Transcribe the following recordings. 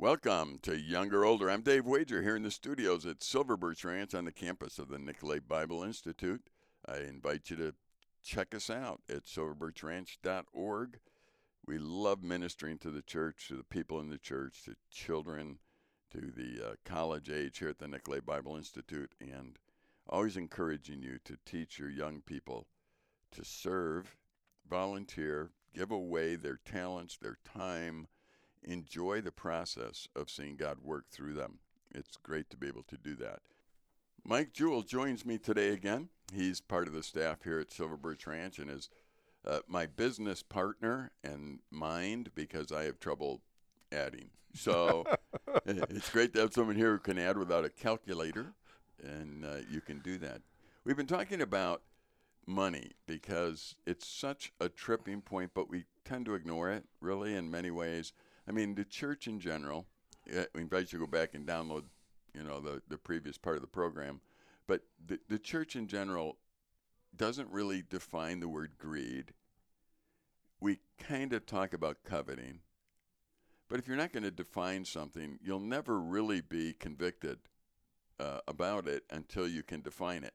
Welcome to Younger Older. I'm Dave Wager here in the studios at Silver Birch Ranch on the campus of the Nicolet Bible Institute. I invite you to check us out at silverbirchranch.org. We love ministering to the church, to the people in the church, to children, to the uh, college age here at the Nicolet Bible Institute, and always encouraging you to teach your young people to serve, volunteer, give away their talents, their time enjoy the process of seeing God work through them. It's great to be able to do that. Mike Jewell joins me today again. He's part of the staff here at Silver Birch Ranch and is uh, my business partner and mind because I have trouble adding. So it's great to have someone here who can add without a calculator, and uh, you can do that. We've been talking about money because it's such a tripping point, but we tend to ignore it really in many ways. I mean, the church in general. We invite you to go back and download, you know, the the previous part of the program. But the the church in general doesn't really define the word greed. We kind of talk about coveting. But if you're not going to define something, you'll never really be convicted uh, about it until you can define it.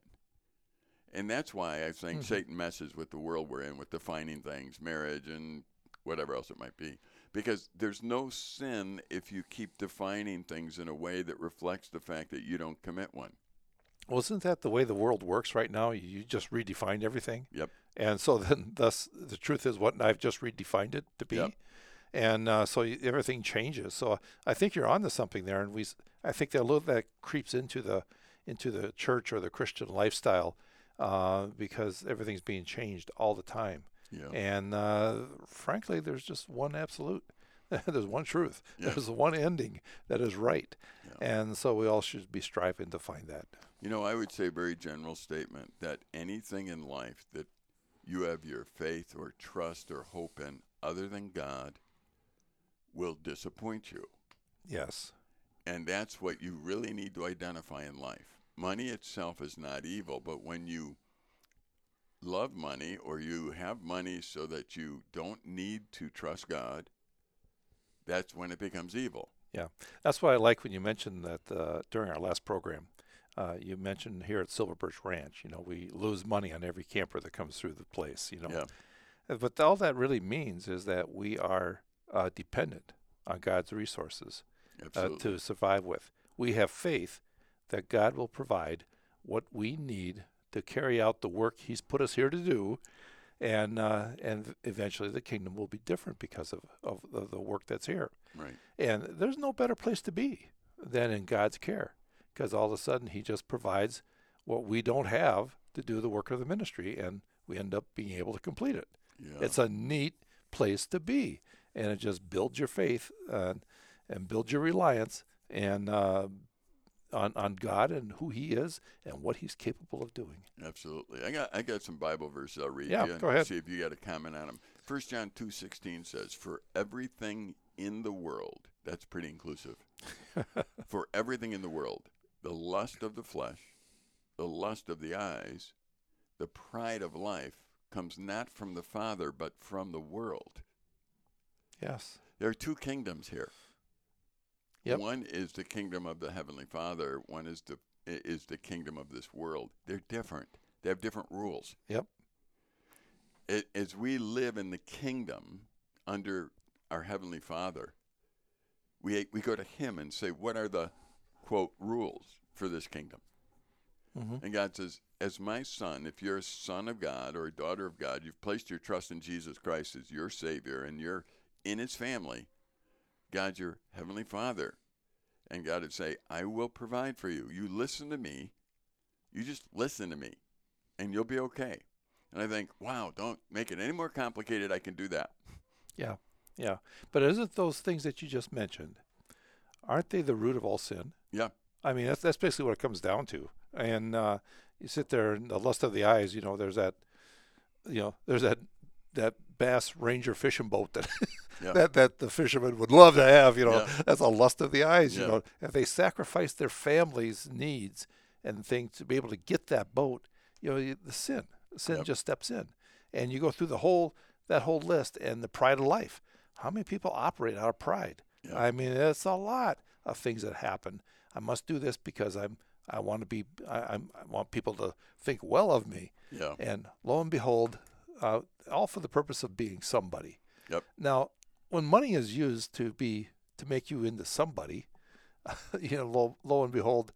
And that's why I think mm-hmm. Satan messes with the world we're in with defining things, marriage and whatever else it might be because there's no sin if you keep defining things in a way that reflects the fact that you don't commit one. Well, isn't that the way the world works right now? You just redefine everything. Yep. And so then, thus, the truth is what I've just redefined it to be. Yep. And uh, so everything changes. So I think you're onto something there, and we, I think that a little that creeps into the, into the church or the Christian lifestyle, uh, because everything's being changed all the time. Yeah. And uh, frankly, there's just one absolute. there's one truth. Yeah. There's one ending that is right. Yeah. And so we all should be striving to find that. You know, I would say a very general statement that anything in life that you have your faith or trust or hope in other than God will disappoint you. Yes. And that's what you really need to identify in life. Money itself is not evil, but when you love money or you have money so that you don't need to trust God, that's when it becomes evil. Yeah, that's why I like when you mentioned that uh, during our last program. Uh, you mentioned here at Silver Birch Ranch, you know, we lose money on every camper that comes through the place, you know. Yeah. Uh, but all that really means is that we are uh, dependent on God's resources uh, to survive with. We have faith that God will provide what we need to carry out the work He's put us here to do, and uh, and eventually the kingdom will be different because of, of, of the work that's here. Right. And there's no better place to be than in God's care, because all of a sudden He just provides what we don't have to do the work of the ministry, and we end up being able to complete it. Yeah. It's a neat place to be, and it just builds your faith uh, and builds your reliance and uh, on, on God and who He is and what He's capable of doing. Absolutely. I got I got some Bible verses I'll read yeah, you go ahead. see if you got a comment on them. First John two sixteen says, For everything in the world, that's pretty inclusive. For everything in the world, the lust of the flesh, the lust of the eyes, the pride of life comes not from the Father, but from the world. Yes. There are two kingdoms here. Yep. One is the kingdom of the heavenly Father. One is the is the kingdom of this world. They're different. They have different rules. Yep. It, as we live in the kingdom under our heavenly Father, we we go to Him and say, "What are the quote rules for this kingdom?" Mm-hmm. And God says, "As my son, if you're a son of God or a daughter of God, you've placed your trust in Jesus Christ as your Savior, and you're in His family." God's your heavenly Father. And God would say, I will provide for you. You listen to me. You just listen to me, and you'll be okay. And I think, wow, don't make it any more complicated. I can do that. Yeah, yeah. But isn't those things that you just mentioned, aren't they the root of all sin? Yeah. I mean, that's that's basically what it comes down to. And uh, you sit there, and the lust of the eyes. You know, there's that, you know, there's that that bass ranger fishing boat that yeah. that that the fishermen would love to have. You know, yeah. that's a lust of the eyes. You know, if they sacrifice their families' needs and things to be able to get that boat, you know, the sin, sin yep. just steps in, and you go through the whole that whole list and the pride of life. How many people operate out of pride? Yeah. I mean, it's a lot of things that happen. I must do this because I'm I want to be I, I'm, I want people to think well of me. Yeah. And lo and behold, uh, all for the purpose of being somebody. Yep. Now, when money is used to be to make you into somebody, you know, lo, lo and behold,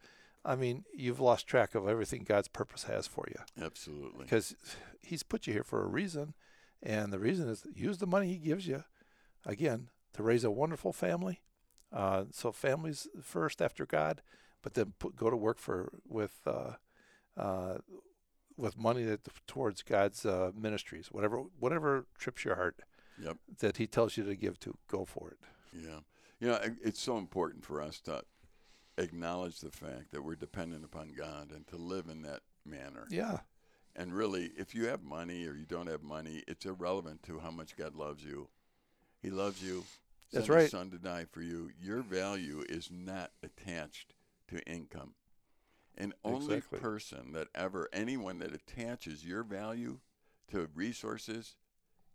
I mean, you've lost track of everything God's purpose has for you Absolutely. because He's put you here for a reason, and the reason is use the money He gives you, again, to raise a wonderful family. Uh, so families first after God, but then put, go to work for with uh, uh, with money that towards God's uh, ministries, whatever whatever trips your heart Yep. that He tells you to give to, go for it. Yeah. You know, it's so important for us to acknowledge the fact that we're dependent upon God and to live in that manner. Yeah, And really, if you have money or you don't have money, it's irrelevant to how much God loves you. He loves you. That's right. His son to die for you. Your value is not attached to income. And only Exactly. person that ever, anyone that attaches your value to resources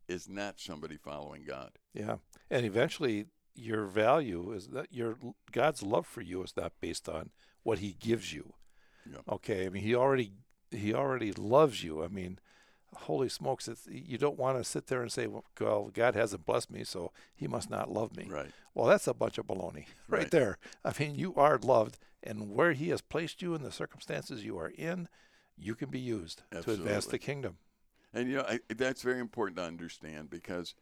is not somebody following God. yeah, and eventually your value is that your God's love for you is not based on what He gives you. Yeah. Okay, I mean He already He already loves you. I mean, holy smokes! It's, you don't want to sit there and say, "Well, God hasn't blessed me, so He must not love me." Right. Well, that's a bunch of baloney right, Right. there. I mean, you are loved, and where He has placed you in the circumstances you are in, you can be used to advance the kingdom. And you know I, that's very important to understand because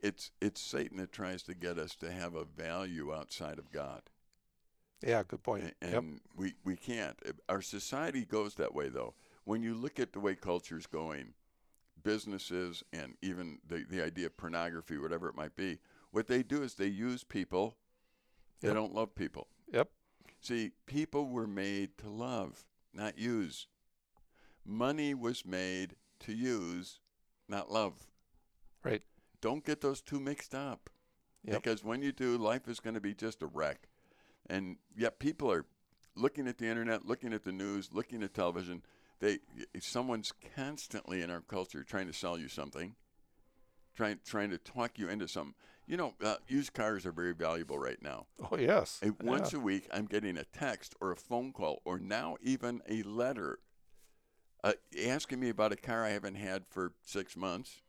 it's it's Satan that tries to get us to have a value outside of God. Yeah, good point. A- yep. and we we can't. Our society goes that way though. When you look at the way culture's going, businesses and even the the idea of pornography, whatever it might be, what they do is they use people. They Yep. don't love people. Yep. See, people were made to love, not use. Money was made to use, not love. Right. Don't get those two mixed up. Yep. Because when you do, life is going to be just a wreck. And yet people are looking at the internet, looking at the news, looking at television. They someone's constantly in our culture trying to sell you something, trying trying to talk you into something. You know, uh, used cars are very valuable right now. Oh yes. Once Yeah. a week, I'm getting a text or a phone call or now even a letter uh, asking me about a car I haven't had for six months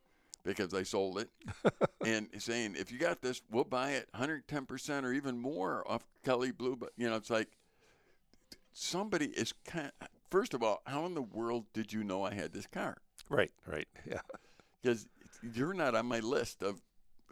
because I sold it and saying, if you got this, we'll buy it 110% or even more off Kelley Blue. But, you know, it's like somebody is kind First of all, how in the world did you know I had this car? Right. Right. Yeah. Because you're not on my list of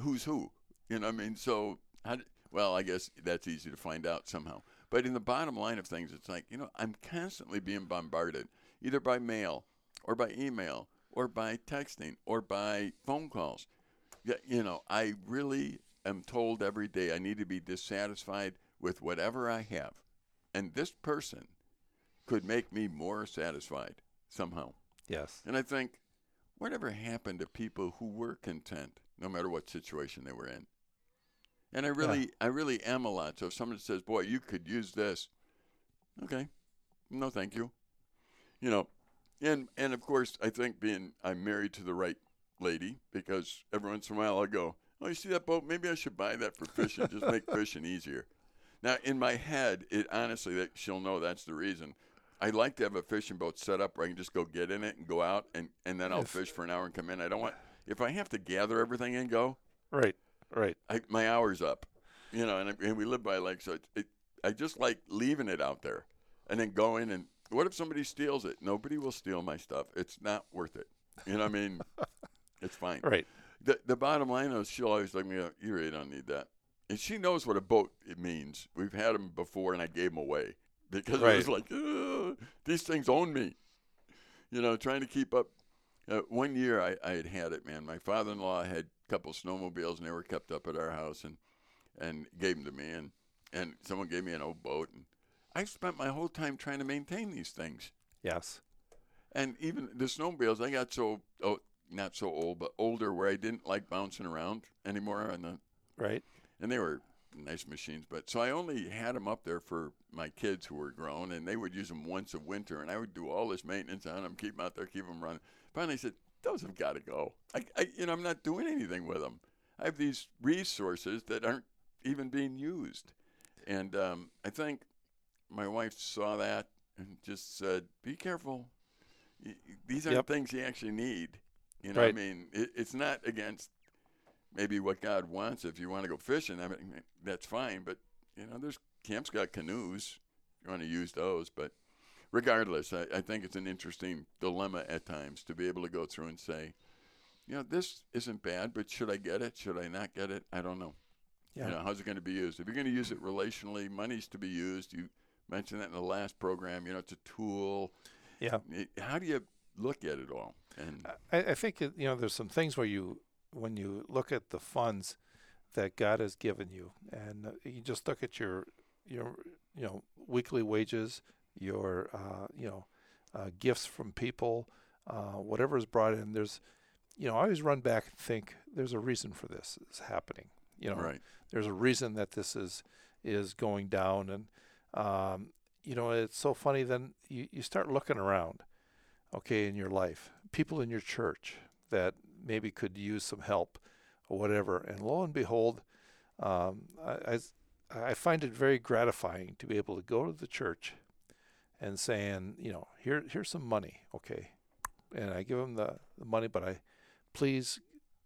who's who. You know what I mean? So, how well, I guess that's easy to find out somehow. But in the bottom line of things, it's like, you know, I'm constantly being bombarded either by mail or by email or by texting or by phone calls. Yeah, you know, I really am told every day I need to be dissatisfied with whatever I have. And this person could make me more satisfied somehow. Yes. And I think, whatever happened to people who were content, no matter what situation they were in? And I really, I really am a lot. So if someone says, "Boy, you could use this," okay, no, thank you. You know, and and of course, I think being I'm married to the right lady because every once in a while I'll go, "Oh, you see that boat? Maybe I should buy that for fishing. Just make fishing easier." Now, in my head, it honestly that she'll know that's the reason. I like to have a fishing boat set up where I can just go get in it and go out, and, and then I'll fish for an hour and come in. I don't want if I have to gather everything and go, Right. Right. I, my hour's up, you know. And, I- and we live by like so it, it, I just like leaving it out there, and then going and what if somebody steals it? Nobody will steal my stuff. It's not worth it. You know, what I mean, it's fine. Right. The the bottom line is she'll always look me. You really don't need that, and she knows what a boat it means. We've had them before, and I gave them away because it was like these things own me. You know, trying to keep up. Uh, one year I, I had had it, man. My father-in-law had a couple snowmobiles, and they were kept up at our house, and and gave them to me, and and someone gave me an old boat, and I spent my whole time trying to maintain these things. Yes. And even the snowmobiles, I got so oh, not so old, but older, where I didn't like bouncing around anymore on the Right. and they were nice machines. But so I only had them up there for my kids who were grown, and they would use them once a winter, and I would do all this maintenance on them, keep them out there, keep them running. Finally, I said, "Those have got to go. I, I, you know, I'm not doing anything with them. I have these resources that aren't even being used. And um, I think my wife saw that and just said, "Be careful. These aren't Yep. things you actually need." You know, Right. I mean, it, it's not against maybe what God wants. If you want to go fishing, I mean, that's fine. But you know, there's camps got canoes. You want to use those, but regardless, I, I think it's an interesting dilemma at times to be able to go through and say, you know, this isn't bad, but should I get it? Should I not get it? I don't know. Yeah. You know, how's it going to be used? If you're going to use it relationally, money's to be used. You mentioned that in the last program. You know, it's a tool. Yeah. How do you look at it all? And I, I think you know there's some things where you when you look at the funds that God has given you, and uh, you just look at your your you know weekly wages, your uh, you know uh, gifts from people, uh, whatever is brought in. There's you know I always run back and think there's a reason for this is happening. You know, right, there's a reason that this is is going down and um, you know it's so funny then you, you start looking around okay in your life people in your church that maybe could use some help or whatever and lo and behold um, I, I, I find it very gratifying to be able to go to the church and saying you know here here's some money okay? And I give them the, the money but I please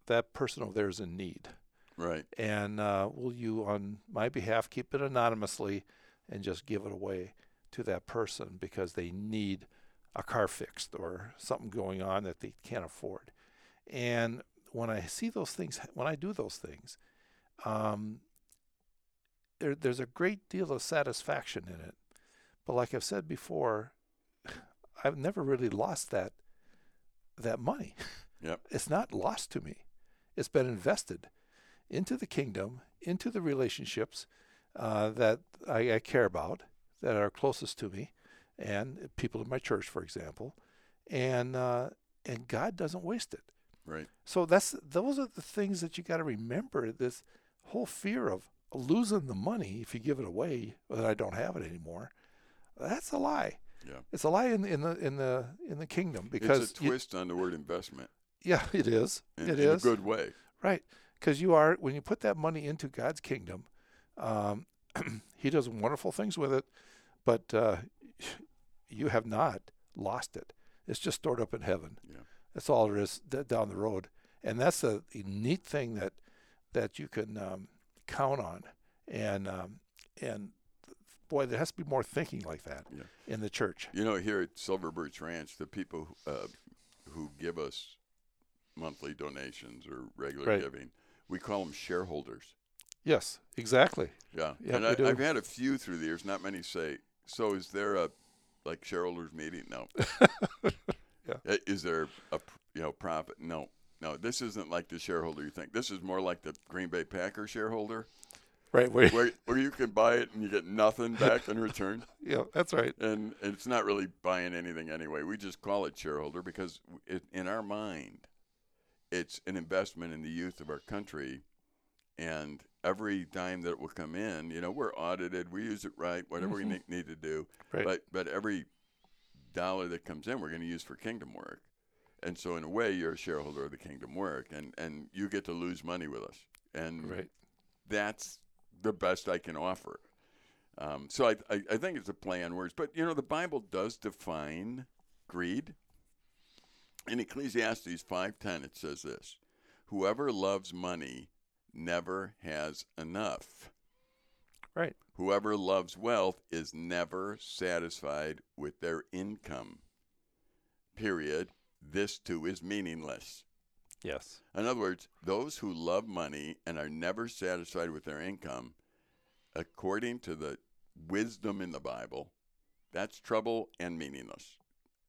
that person over there is in need. Right, and uh, will you, on my behalf, keep it anonymously and just give it away to that person because they need a car fixed or something going on that they can't afford. And when I see those things, when I do those things, um, there, there's a great deal of satisfaction in it. But like I've said before, I've never really lost that that money. Yep. It's not lost to me. It's been invested into the kingdom, into the relationships uh, that I, I care about, that are closest to me, and people in my church, for example, and uh, and God doesn't waste it. right. So that's those are the things that you got to remember. This whole fear of losing the money if you give it away, that I don't have it anymore. That's a lie. Yeah. It's a lie in, in the in the in the kingdom because it's a you- twist on the word investment. yeah, it is. In, it in is a good way. Right. Because you are, when you put that money into God's kingdom, um, He does wonderful things with it, but uh, you have not lost it. It's just stored up in heaven. Yeah. That's all there is d- down the road. And that's a, a neat thing that that you can um, count on. And um, and boy, there has to be more thinking like that Yeah. in the church. You know, here at Silver Birch Ranch, the people uh, who give us monthly donations or regular Right. giving, we call them shareholders. Yes, exactly. Yeah, Yep, and I, I've had a few through the years. Not many say. So, is there a like shareholders meeting? No. Yeah. Is there a you know profit? No. No, this isn't like the shareholder you think. This is more like the Green Bay Packer shareholder, Right. Where, where where you can buy it and you get nothing back in return. yeah, that's right. and it's not really buying anything anyway. We just call it shareholder because it, in our mind, it's an investment in the youth of our country, and every dime that will come in, you know, we're audited, we use it right, whatever we need to do, Right. but but every dollar that comes in, we're going to use for kingdom work. And so, in a way, you're a shareholder of the kingdom work, and, and you get to lose money with us. And Right. that's the best I can offer. Um, so I, I, I think it's a play on words. But, you know, the Bible does define greed. In Ecclesiastes 5.10, it says this, Whoever loves money never has enough. Right. Whoever loves wealth is never satisfied with their income. Period. This too is meaningless. Yes. In other words, those who love money and are never satisfied with their income, according to the wisdom in the Bible, that's trouble and meaningless.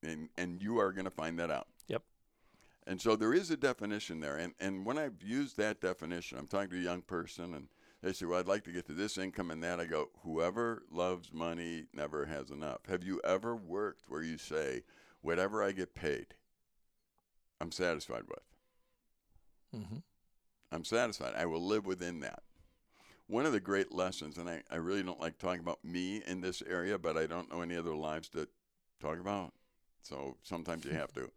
And, and you are going to find that out. And so there is a definition there. And, and when I've used that definition, I'm talking to a young person and they say, Well, I'd like to get to this income and that. I go, Whoever loves money never has enough. Have you ever worked where you say, Whatever I get paid, I'm satisfied with? Mm-hmm. I'm satisfied. I will live within that. One of the great lessons, and I, I really don't like talking about me in this area, but I don't know any other lives to talk about. So sometimes you have to.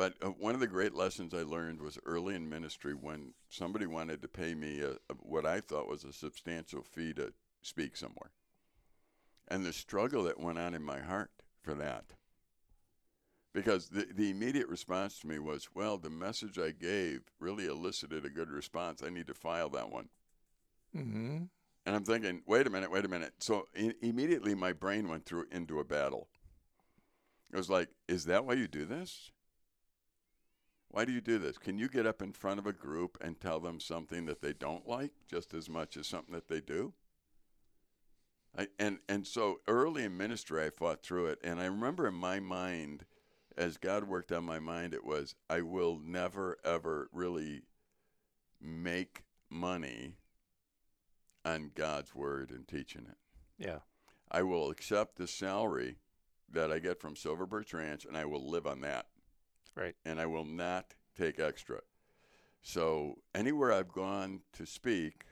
But uh, one of the great lessons I learned was early in ministry when somebody wanted to pay me a, a, what I thought was a substantial fee to speak somewhere. And the struggle that went on in my heart for that. Because the, the immediate response to me was, well, the message I gave really elicited a good response. I need to file that one. Mm-hmm. And I'm thinking, wait a minute, wait a minute. So I- immediately my brain went through into a battle. It was like, is that why you do this? Why do you do this? Can you get up in front of a group and tell them something that they don't like just as much as something that they do? I, and and so early in ministry, I fought through it, and I remember in my mind, as God worked on my mind, it was I will never ever really make money on God's word and teaching it. Yeah. I will accept the salary that I get from Silver Birch Ranch, and I will live on that. Right. And I will not take extra. So anywhere I've gone to speak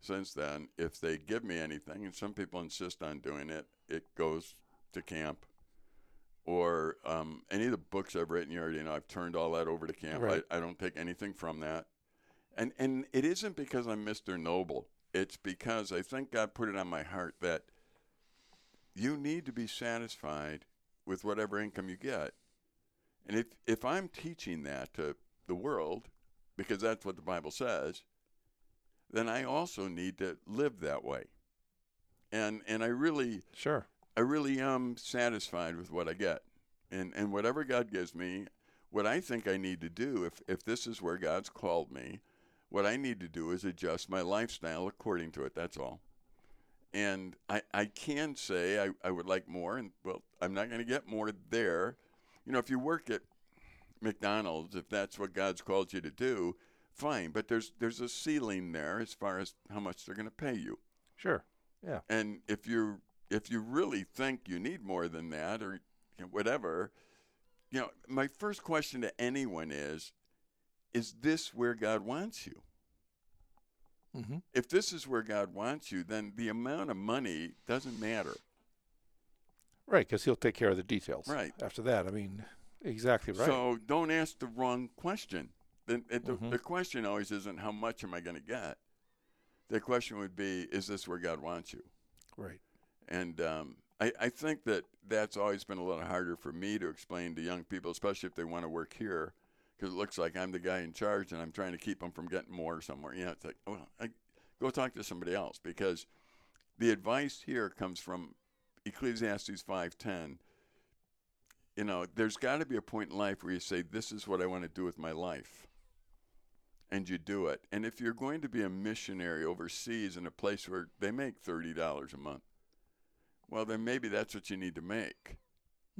since then, if they give me anything, and some people insist on doing it, it goes to camp. Or um, any of the books I've written, you already know, I've turned all that over to camp. Right. I, I don't take anything from that. And and it isn't because I'm Mr. Noble. It's because I think God put it on my heart that you need to be satisfied with whatever income you get. And if if I'm teaching that to the world, because that's what the Bible says, then I also need to live that way. And and I really Sure. I really am satisfied with what I get. And and whatever God gives me, what I think I need to do if if this is where God's called me, what I need to do is adjust my lifestyle according to it. That's all. And I, I can say I, I would like more, and well, I'm not going to get more there. You know, if you work at McDonald's, if that's what God's called you to do, fine. But there's there's a ceiling there as far as how much they're going to pay you. Sure. Yeah. And if you if you really think you need more than that, or you know, whatever, you know, my first question to anyone is, is this where God wants you? Mm-hmm. If this is where God wants you, then the amount of money doesn't matter. Right, because he'll take care of the details. Right. After that, I mean, exactly right. So don't ask the wrong question. The, the, Mhm. the question always isn't how much am I going to get. The question would be, is this where God wants you? right. And um, I, I think that that's always been a little harder for me to explain to young people, especially if they want to work here, because it looks like I'm the guy in charge and I'm trying to keep them from getting more somewhere. You know, it's like, well, I, go talk to somebody else because the advice here comes from Ecclesiastes 5:10. You know, there's got to be a point in life where you say, "This is what I want to do with my life," and you do it. And if you're going to be a missionary overseas in a place where they make thirty dollars a month, well, then maybe that's what you need to make.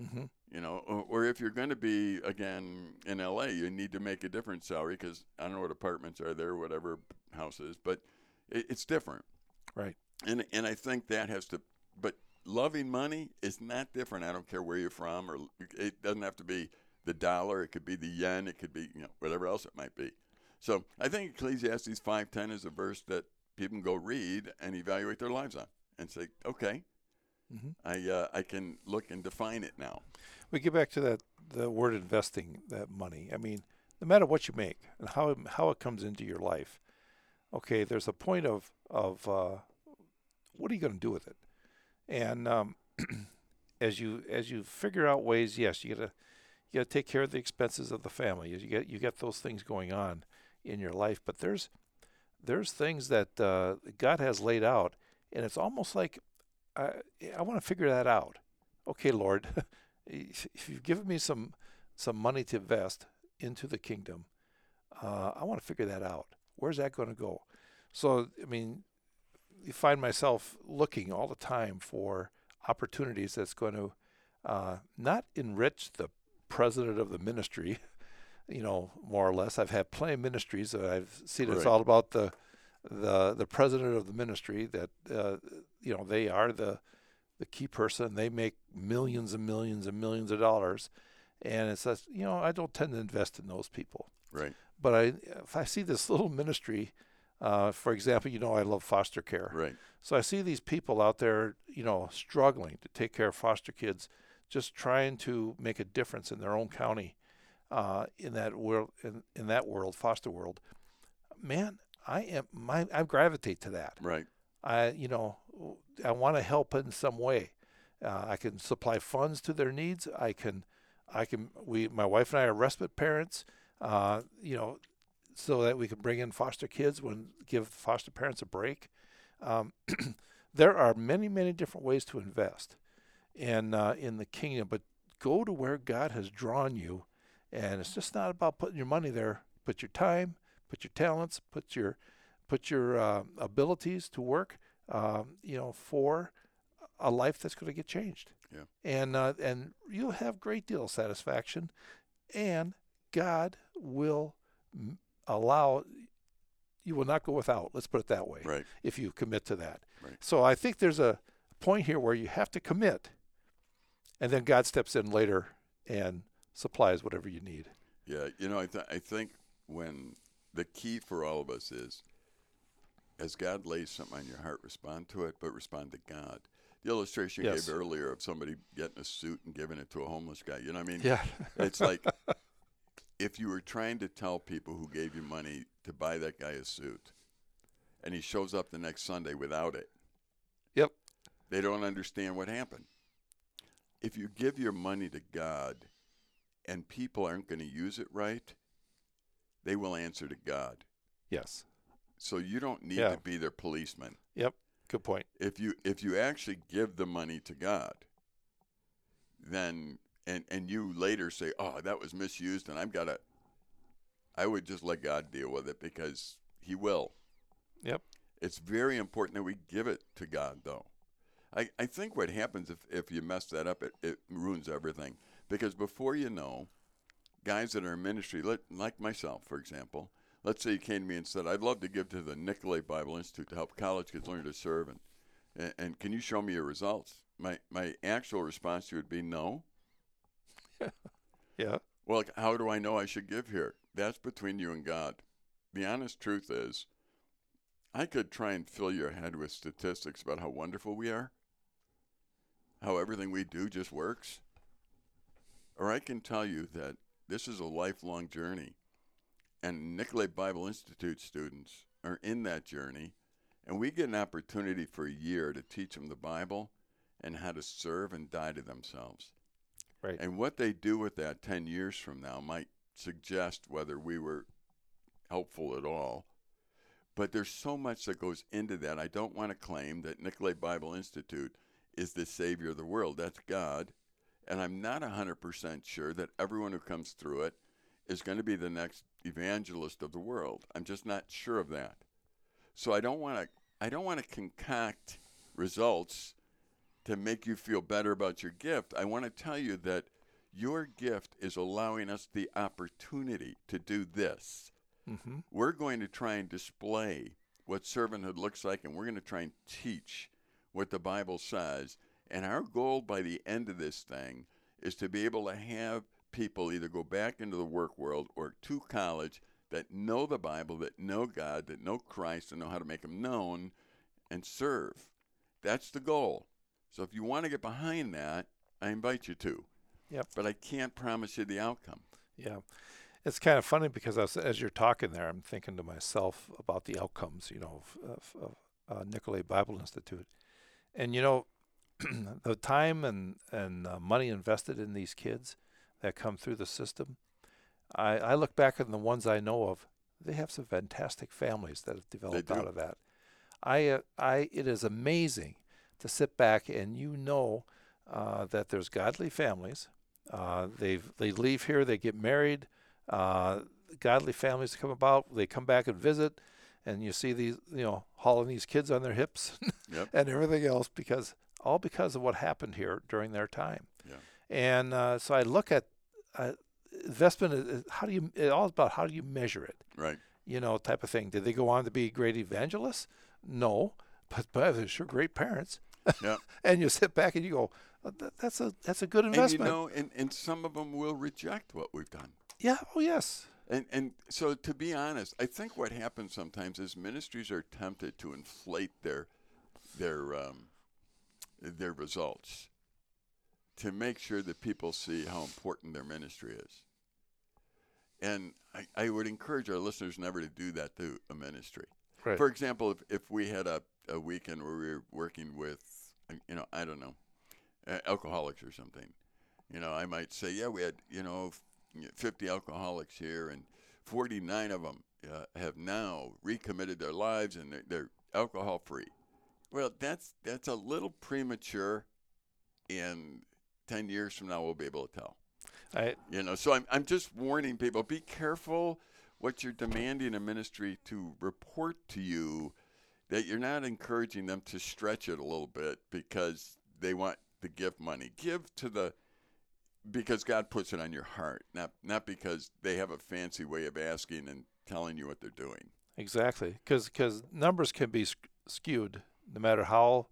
Mm-hmm. You know, or, or if you're going to be again in L.A., you need to make a different salary because I don't know what apartments are there, whatever houses, but it, it's different. Right. And and I think that has to, but loving money is not different. I don't care where you're from, or it doesn't have to be the dollar. It could be the yen. It could be you know whatever else it might be. So I think Ecclesiastes five ten is a verse that people can go read and evaluate their lives on, and say, okay, Mhm. I uh, I can look and define it now. We get back to that the word investing that money. I mean, no matter what you make and how it, how it comes into your life, okay, there's a point of of uh, what are you going to do with it? And um, as you as you figure out ways, yes, you gotta you gotta take care of the expenses of the family. You get you get those things going on in your life, but there's there's things that uh, God has laid out, and it's almost like I I want to figure that out. Okay, Lord, if you've given me some some money to invest into the kingdom, uh, I want to figure that out. Where's that going to go? So, I mean, find myself looking all the time for opportunities that's going to uh, not enrich the president of the ministry, you know, more or less. I've had plenty of ministries that I've seen. It's all about the the the president of the ministry that uh, you know they are the the key person. They make millions and millions and millions of dollars, and it's says, you know, I don't tend to invest in those people. Right. But I, if I see this little ministry, uh, for example, you know, I love foster care. Right. So I see these people out there, you know, struggling to take care of foster kids, just trying to make a difference in their own county. uh, in that world in, in that world, foster world, man, I am my I gravitate to that. Right. I you know I want to help in some way. Uh, I can supply funds to their needs. I can I can we my wife and I are respite parents. Uh, you know, so that we can bring in foster kids when give foster parents a break. Um, there are many many different ways to invest in uh, in the kingdom, but go to where God has drawn you, and it's just not about putting your money there. Put your time, put your talents, put your put your uh, abilities to work. Um, you know, for a life that's going to get changed. Yeah. And uh, and you'll have great deal of satisfaction, and God will m- allow you will not go without. Let's put it that way. Right. If you commit to that. Right. So I think there's a point here where you have to commit, and then God steps in later and supplies whatever you need. Yeah. You know, I th- I think when the key for all of us is as God lays something on your heart, respond to it, but respond to God. The illustration you Yes. gave earlier of somebody getting a suit and giving it to a homeless guy, you know what I mean? Yeah. It's like if you were trying to tell people who gave you money to buy that guy a suit and he shows up the next Sunday without it, Yep. they don't understand what happened. If you give your money to God and people aren't going to use it right, they will answer to God. Yes. So you don't need Yeah. to be their policeman. Yep. Good point. If you if you actually give the money to God, then and and you later say, "Oh, that was misused," and I've got to, I would just let God deal with it because He will. Yep. It's very important that we give it to God, though. I, I think what happens if, if you mess that up, it, it ruins everything. Because before you know, guys that are in ministry, let, like myself, for example, let's say you came to me and said, I'd love to give to the Nicolet Bible Institute to help college kids learn to serve, and, and, and can you show me your results? My, my actual response to you would be no. Yeah. Well, how do I know I should give here? That's between you and God. The honest truth is, I could try and fill your head with statistics about how wonderful we are, how everything we do just works. Or I can tell you that this is a lifelong journey, and Nicolet Bible Institute students are in that journey, and we get an opportunity for a year to teach them the Bible and how to serve and die to themselves. Right. And what they do with that 10 years from now might suggest whether we were helpful at all. But there's so much that goes into that. I don't want to claim that Nicolet Bible Institute is the savior of the world. That's God. And I'm not 100% sure that everyone who comes through it is going to be the next evangelist of the world. I'm just not sure of that. So I don't want to I don't want to concoct results to make you feel better about your gift. I want to tell you that your gift is allowing us the opportunity to do this. Mm-hmm. We're going to try and display what servanthood looks like, and we're going to try and teach what the Bible says. And our goal by the end of this thing is to be able to have people either go back into the work world or to college that know the Bible, that know God, that know Christ, and know how to make Him known and serve. That's the goal. So if you want to get behind that, I invite you to. Yep. But I can't promise you the outcome. Yeah. It's kind of funny because as, as you're talking there, I'm thinking to myself about the outcomes, you know, of, of, of uh, Nicolet Bible Institute. And, you know, the time and, and uh, money invested in these kids that come through the system, I, I look back on the ones I know of, they have some fantastic families that have developed out of that. I, uh, I, it is amazing to sit back and you know uh, that there's godly families. Uh, they they leave here, they get married. Uh, godly families come about. They come back and visit, and you see these, you know, hauling these kids on their hips Yep. and everything else because all because of what happened here during their time. Yeah. And uh, so I look at uh, investment. Is, how do you? It's all about how do you measure it? Right. You know, type of thing. Did they go on to be great evangelists? No, but but they're sure great parents. Yeah. and you sit back and you go, "Uh, that's a that's a good investment. And you know, and, and some of them will reject what we've done. yeah. Oh yes. And and so to be honest, I think what happens sometimes is ministries are tempted to inflate their their um, their results to make sure that people see how important their ministry is. and I, I would encourage our listeners never to do that to a ministry. Right. For example, if, if we had a, a weekend where we were working with, you know, I don't know, uh, alcoholics or something, you know, I might say, yeah, we had, you know, 50 alcoholics here, and 49 of them uh, have now recommitted their lives and they're, they're alcohol free. Well, that's that's a little premature. In 10 years from now, we'll be able to tell. I, You know, so I'm, I'm just warning people be careful what you're demanding a ministry to report to you, that you're not encouraging them to stretch it a little bit because they want to give money. Give to the because God puts it on your heart, not not because they have a fancy way of asking and telling you what they're doing. Exactly, because numbers can be skewed no matter how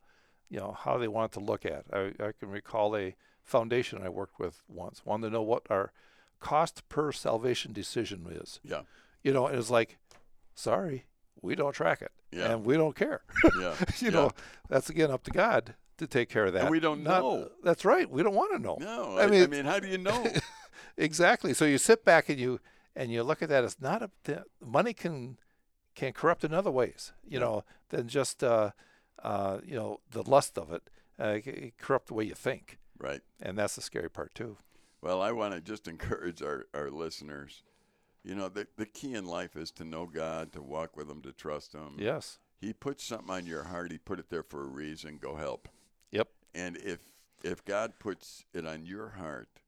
you know how they want to look at. I, I can recall a foundation I worked with once wanted to know what our cost per salvation decision is. Yeah, You know, and it's like, sorry, we don't track it, Yeah. and we don't care. yeah, you yeah. know, that's again up to God to take care of that. And we don't Not- know. That's right. We don't want to know. No, I I, I mean- mean, how do you know? Exactly. So you sit back and you and you look at that. It's not a money can can corrupt in other ways. You know than just uh, uh, you know the lust of it. Uh, it corrupt the way you think, right. and that's the scary part too. Well, I want to just encourage our, our listeners. You know, the, the key in life is to know God, to walk with Him, to trust Him. Yes. He puts something on your heart. He put it there for a reason. Go help. Yep. And if if God puts it on your heart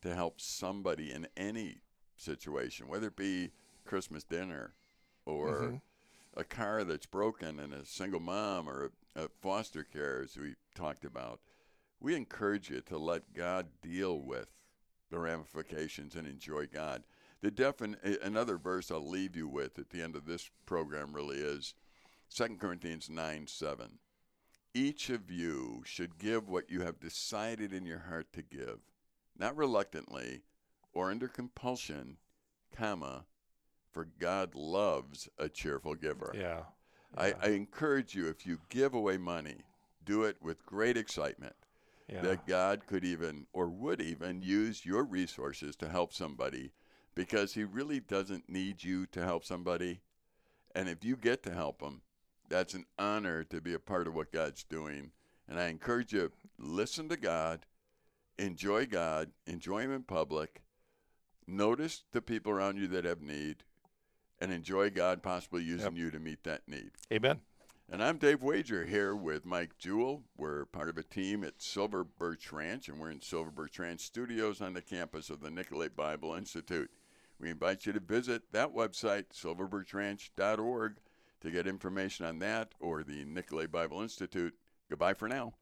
to help somebody in any situation, whether it be Christmas dinner or Mhm. a car that's broken and a single mom or a, a foster care, as we talked about, we encourage you to let God deal with the ramifications and enjoy God. The defin- another verse I'll leave you with at the end of this program really is 2 Corinthians 9 7. Each of you should give what you have decided in your heart to give, not reluctantly or under compulsion, comma, for God loves a cheerful giver. Yeah. I, I encourage you, if you give away money, do it with great excitement yeah. that God could even or would even use your resources to help somebody because He really doesn't need you to help somebody. And if you get to help them, that's an honor to be a part of what God's doing. And I encourage you, listen to God, enjoy God, enjoy Him in public, notice the people around you that have need, and enjoy God possibly using you to meet that need. Amen. And I'm Dave Wager here with Mike Jewell. We're part of a team at Silver Birch Ranch, and we're in Silver Birch Ranch Studios on the campus of the Nicolet Bible Institute. We invite you to visit that website, silverbirchranch.org, to get information on that or the Nicolet Bible Institute. Goodbye for now.